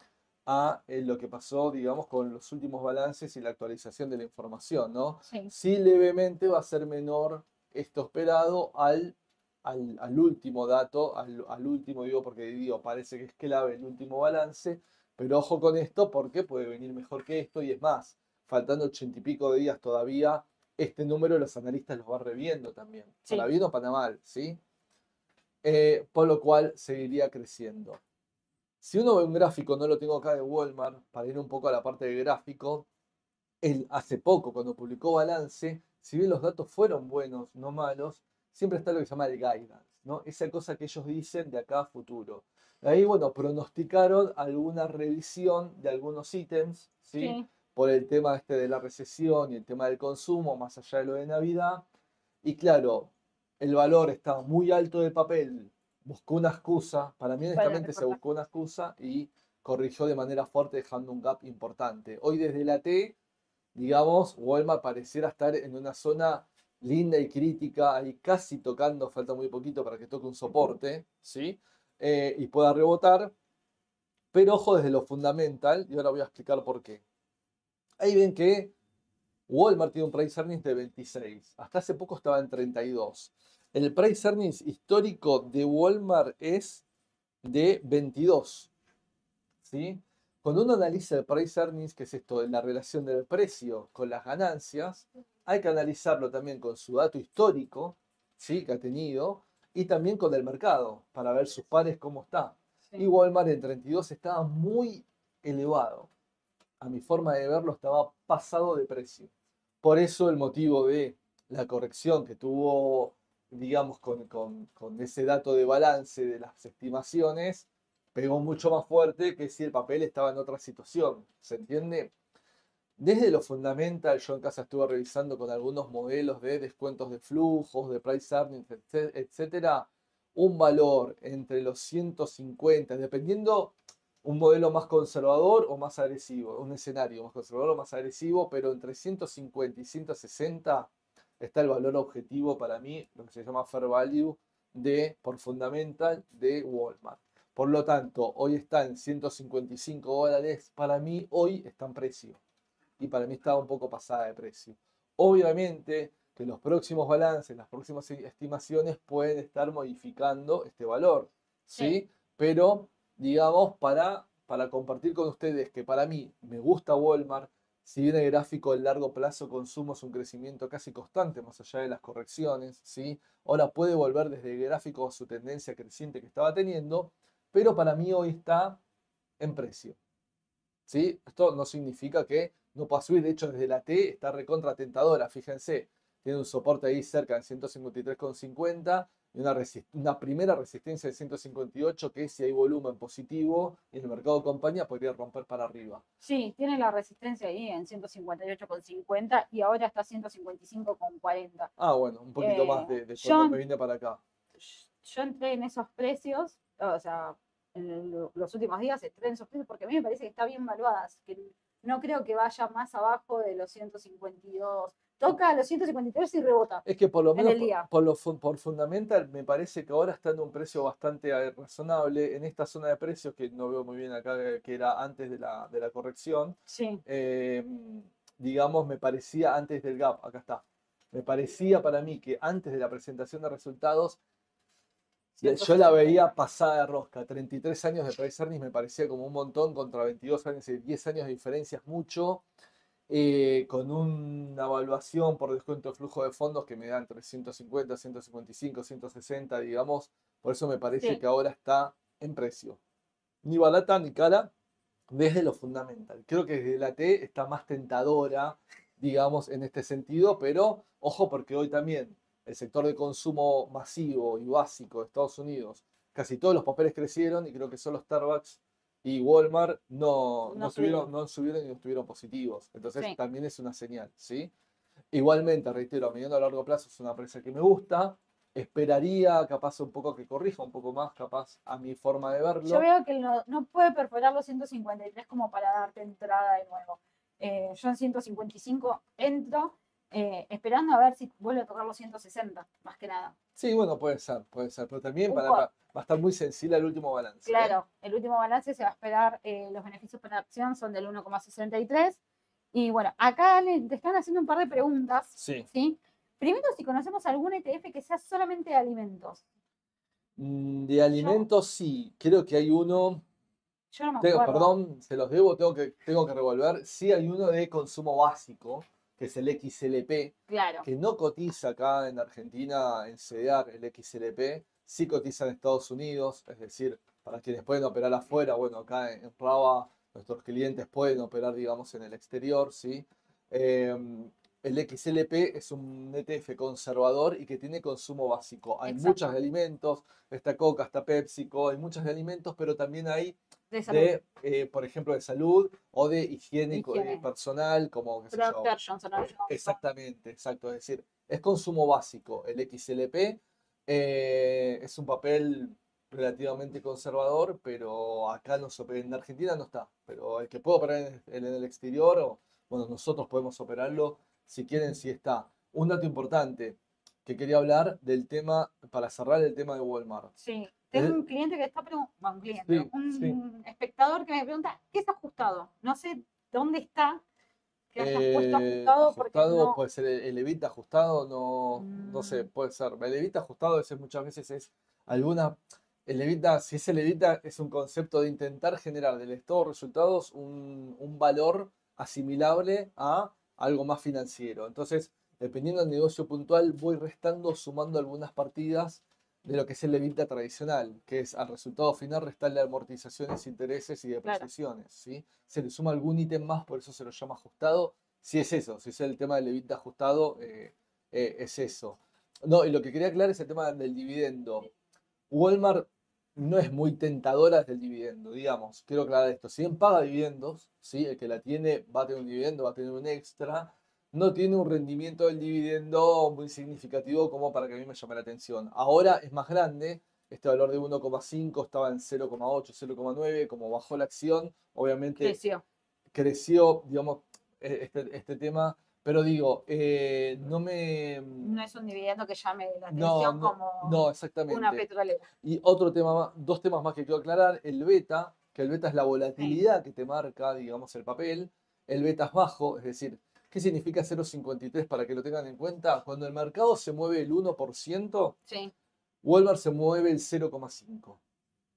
a eh, lo que pasó, digamos, con los últimos balances y la actualización de la información, ¿no? Sí. sí levemente va a ser menor esto esperado al, al, último dato, al, último, digo, porque digo, parece que es clave el último balance, pero ojo con esto porque puede venir mejor que esto y es más, faltando ochenta y pico de días todavía, este número los analistas los van reviendo también, para bien o para mal, ¿sí? Eh, por lo cual seguiría creciendo. Si uno ve un gráfico, no lo tengo acá de Walmart, para ir un poco a la parte del gráfico, él hace poco, cuando publicó balance, si bien los datos fueron buenos, no malos, siempre está lo que se llama el guidance, ¿no? Esa cosa que ellos dicen de acá a futuro. Ahí, bueno, pronosticaron alguna revisión de algunos ítems, ¿sí? Por el tema este de la recesión y el tema del consumo, más allá de lo de Navidad. Y claro, el valor estaba muy alto de papel, buscó una excusa, para mí honestamente se buscó una excusa y corrigió de manera fuerte dejando un gap importante. Hoy desde la T digamos, Walmart pareciera estar en una zona linda y crítica, ahí casi tocando, falta muy poquito para que toque un soporte, ¿sí? Eh, y pueda rebotar. Pero ojo desde lo fundamental, y ahora voy a explicar por qué. Ahí ven que Walmart tiene un price earnings de 26, hasta hace poco estaba en 32. El price earnings histórico de Walmart es de 22, ¿sí? Cuando uno analiza el price earnings, que es esto de la relación del precio con las ganancias, hay que analizarlo también con su dato histórico, ¿sí? que ha tenido, y también con el mercado, para ver sus pares cómo está. Y Walmart en 32 estaba muy elevado. A mi forma de verlo, estaba pasado de precio. Por eso el motivo de la corrección que tuvo, digamos, con, con ese dato de balance de las estimaciones, pegó mucho más fuerte que si el papel estaba en otra situación. ¿Se entiende? Desde lo fundamental, yo en casa estuve revisando con algunos modelos de descuentos de flujos, de price earnings, etcétera, un valor entre los 150, dependiendo un modelo más conservador o más agresivo, un escenario más conservador o más agresivo, pero entre 150 y 160 está el valor objetivo para mí, lo que se llama fair value de por fundamental de Walmart. Por lo tanto, hoy está en 155 dólares. Para mí, hoy está en precio. Y para mí está un poco pasada de precio. Obviamente que los próximos balances, las próximas estimaciones pueden estar modificando este valor. ¿sí? Pero, digamos, para para compartir con ustedes que para mí me gusta Walmart, si bien el gráfico del largo plazo consumo es un crecimiento casi constante, más allá de las correcciones, ¿sí? ahora puede volver desde el gráfico a su tendencia creciente que estaba teniendo, pero para mí hoy está en precio. ¿sí? Esto no significa que no pueda subir, de hecho desde la T está recontra tentadora, fíjense, tiene un soporte ahí cerca de 153,50 y una, una, primera resistencia de 158 que si hay volumen positivo y el mercado de compañía podría romper para arriba. Sí, tiene la resistencia ahí en 158,50 y ahora está 155,40. Ah, bueno, un poquito más de, de cuando me vine para acá. Yo entré en esos precios, o sea, en los últimos días entré en esos precios porque a mí me parece que está bien valuada, que no creo que vaya más abajo de los 152 toca los 153 y rebota. Es que por lo menos por, lo, por fundamental me parece que ahora está en un precio bastante eh, razonable en esta zona de precios que no veo muy bien acá, eh, que era antes de la, de la corrección. Sí. Eh, digamos, me parecía antes del gap, acá está. Me parecía para mí que antes de la presentación de resultados yo la veía pasada de rosca. 33 años de price earnings me parecía como un montón contra 22 años y 10 años de diferencia es mucho. Eh, con una evaluación por descuento de flujo de fondos que me da entre 150, 155, 160, digamos. Por eso me parece que ahora está en precio. Ni barata ni cara desde lo fundamental. Creo que desde la T está más tentadora, digamos, en este sentido, pero ojo porque hoy también el sector de consumo masivo y básico de Estados Unidos, casi todos los papeles crecieron y creo que solo Starbucks y Walmart no, no, subieron, no subieron y no estuvieron positivos. Entonces también es una señal, ¿sí? Igualmente, reitero, a mediano a largo plazo es una empresa que me gusta. Esperaría capaz un poco que corrija un poco más, capaz a mi forma de verlo. Yo veo que no, no puede perforar los 153 como para darte entrada de nuevo. Eh, yo en 155 entro eh, esperando a ver si vuelve a tocar los 160, más que nada. Sí, bueno, puede ser, puede ser, pero también para, va a estar muy sensible el último balance. ¿eh? Claro, el último balance se va a esperar, eh, los beneficios por acción son del 1,63. Y bueno, acá te están haciendo un par de preguntas. Sí. ¿sí? Primero, si conocemos algún ETF que sea solamente de alimentos. Mm, de alimentos, sí. Creo que hay uno. Yo no me acuerdo. perdón, se los debo, tengo que, tengo que revolver. Sí, hay uno de consumo básico que es el XLP, claro. que no cotiza acá en Argentina en CEDAR el XLP, sí cotiza en Estados Unidos, es decir, para quienes pueden operar afuera, bueno, acá en Raba nuestros clientes pueden operar, digamos, en el exterior, ¿sí? Em, el XLP es un ETF conservador y que tiene consumo básico. Hay muchas de alimentos, está Coca, está PepsiCo, hay muchas de alimentos, pero también hay de, eh, por ejemplo, de salud o de higiénico eh, personal, como que Exactamente, exacto. Es decir, es consumo básico. El XLP eh, es un papel relativamente conservador, pero acá no en Argentina no está. Pero el que puede operar en, el exterior, o, bueno, nosotros podemos operarlo si quieren, si está. Un dato importante que quería hablar del tema, para cerrar el tema de Walmart. Sí. Tengo un cliente que está preguntando, un cliente, un espectador que me pregunta, ¿qué es ajustado? No sé dónde está que hayas puesto eh, ajustado. Ajustado puede ser el, evita ajustado, no, no sé, mm. puede ser. El evita ajustado ese muchas veces es alguna... El evita, si es el evita, es un concepto de intentar generar del estado de resultados un, un valor asimilable a algo más financiero. Entonces, dependiendo del negocio puntual, voy restando, sumando algunas partidas de lo que es el EBITDA tradicional, que es al resultado final restarle amortizaciones, intereses y depreciaciones. ¿sí? Se le suma algún ítem más, por eso se lo llama ajustado. Si es eso, si es el tema del EBITDA ajustado, eh, eh, es eso. No, y lo que quería aclarar es el tema del dividendo. Walmart no es muy tentadora del dividendo, digamos. Quiero aclarar esto. Si bien paga dividendos, ¿sí? el que la tiene va a tener un dividendo, va a tener un extra, no tiene un rendimiento del dividendo muy significativo como para que a mí me llame la atención. Ahora es más grande, este valor de 1,5 estaba en 0,8, 0,9, como bajó la acción, obviamente creció, creció digamos, e-, este, este tema, pero digo, eh, no me... No es un dividendo que llame la atención como no, exactamente. una petrolera. Y otro tema, dos temas más que quiero aclarar, el beta, que el beta es la volatilidad que te marca, digamos, el papel, el beta es bajo, es decir, ¿Qué significa 0,53 para que lo tengan en cuenta? Cuando el mercado se mueve el 1%, sí. Walmart se mueve el 0,5%.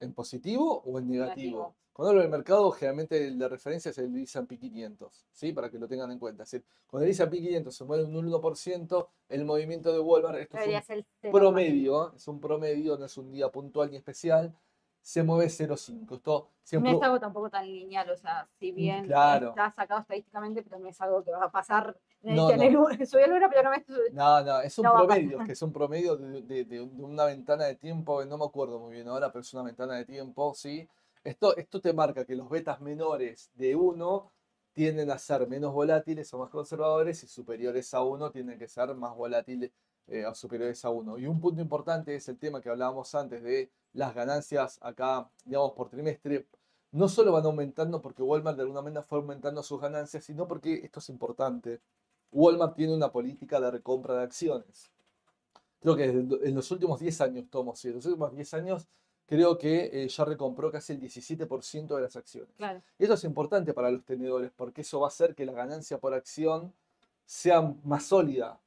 ¿En positivo o en negativo? Negativo. Cuando hablo del mercado, generalmente de referencia es el S&P 500, ¿sí? Para que lo tengan en cuenta. Es decir, cuando el S&P 500 se mueve un 1%, el movimiento de Walmart, esto es un promedio, ¿eh? es un promedio, no es un día puntual ni especial, se mueve 0,5. Esto No siempre... es algo tampoco tan lineal, o sea, si bien claro. está sacado estadísticamente, pero no es algo que va a pasar. No, no. el <laughs> uno, pero no me. No, no, es un No promedio, que es un promedio de, de- una ventana de tiempo, no me acuerdo muy bien ahora, pero es una ventana de tiempo, ¿sí? Esto, esto te marca que los betas menores de 1 tienden a ser menos volátiles o más conservadores y superiores a 1 tienden que ser más volátiles eh, o superiores a 1. Y un punto importante es el tema que hablábamos antes de las ganancias acá, digamos, por trimestre. No solo van aumentando porque Walmart de alguna manera fue aumentando sus ganancias, sino porque esto es importante. Walmart tiene una política de recompra de acciones. Creo que en los últimos 10 años, tomo, sí, en los últimos 10 años, creo que eh, ya recompró casi el 17% de las acciones. Claro, Y eso es importante para los tenedores, porque eso va a hacer que la ganancia por acción sea más sólida.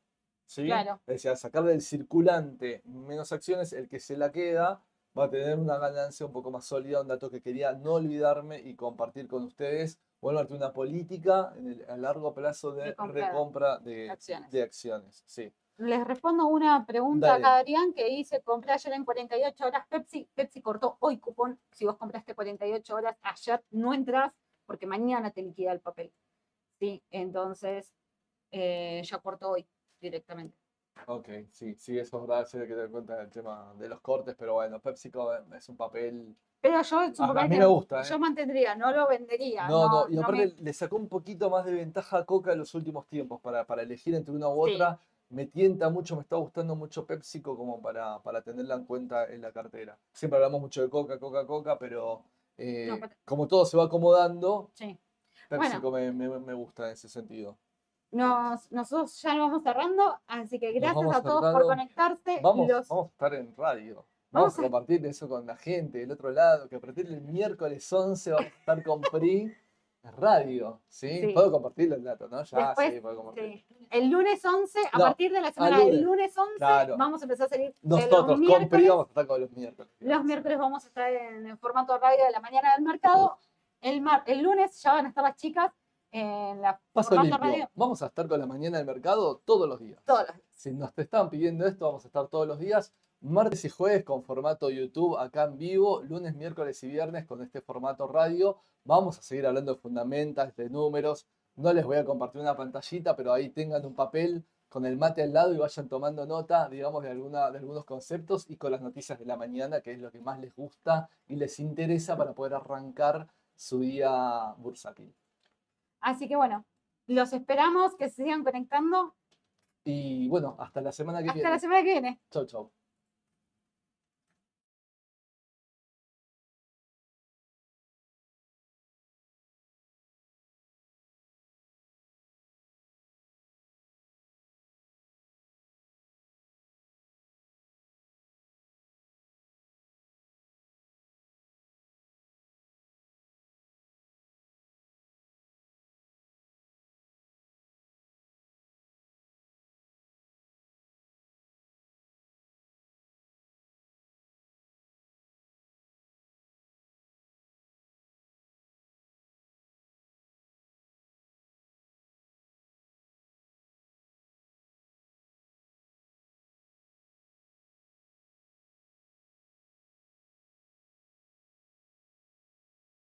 ¿sí? Claro. Es decir, sacar del circulante menos acciones, el que se la queda va a tener una ganancia un poco más sólida, un dato que quería no olvidarme y compartir con ustedes. Tiene una política en el- a largo plazo de De compra recompra de acciones. de acciones. Sí. Les respondo una pregunta Dale. acá, Adrián, que dice, compré ayer en 48 horas Pepsi, Pepsi cortó hoy cupón, si vos compraste 48 horas ayer, no entras porque mañana te liquida el papel. Sí, entonces eh, ya cortó hoy directamente. Ok, sí, sí, eso es verdad, hay que tener en cuenta el tema de los cortes, pero bueno, PepsiCo es un papel. Pero yo, es un A- a papel mí que me gusta, yo ¿eh? mantendría, no lo vendería. No, no, y no aparte me- le sacó un poquito más de ventaja a Coca en los últimos tiempos para, para elegir entre una u Sí. otra. Me tienta mucho, me está gustando mucho PepsiCo como para, para tenerla en cuenta en la cartera. Siempre hablamos mucho de Coca, Coca, Coca, pero eh, como todo se va acomodando, sí. PepsiCo me, me- me gusta en ese sentido. Nos, nosotros ya nos vamos cerrando, así que gracias a todos por conectarse. Vamos, Los- vamos a estar en radio. Vamos Vamos a compartir eso con la gente del otro lado, que a partir del miércoles 11 vamos a estar con PRI radio. ¿sí? Sí. Puedo compartir el dato, ¿no? Ya, Después, sí, puedo compartir. Sí. El lunes 11, a No, partir de la semana lunes. del lunes 11, Claro. vamos a empezar a salir Nosotros los con PRI vamos a estar con los miércoles. Los miércoles vamos a estar en el formato radio de la mañana del mercado. El, mar- el lunes ya van a estar las chicas en la Paso limpio. radio Vamos a estar con la mañana del mercado todos los días. todos los días. Si nos te estaban pidiendo esto, vamos a estar todos los días. Martes y jueves con formato YouTube acá en vivo. Lunes, miércoles y viernes con este formato radio. Vamos a seguir hablando de fundamentals, de números. No les voy a compartir una pantallita, pero ahí tengan un papel con el mate al lado y vayan tomando nota, digamos, de, alguna, de algunos conceptos y con las noticias de la mañana, que es lo que más les gusta y les interesa para poder arrancar su día bursátil. Así que bueno, los esperamos que se sigan conectando. Y bueno, hasta la semana que Hasta viene. la semana que viene. Chau, chau.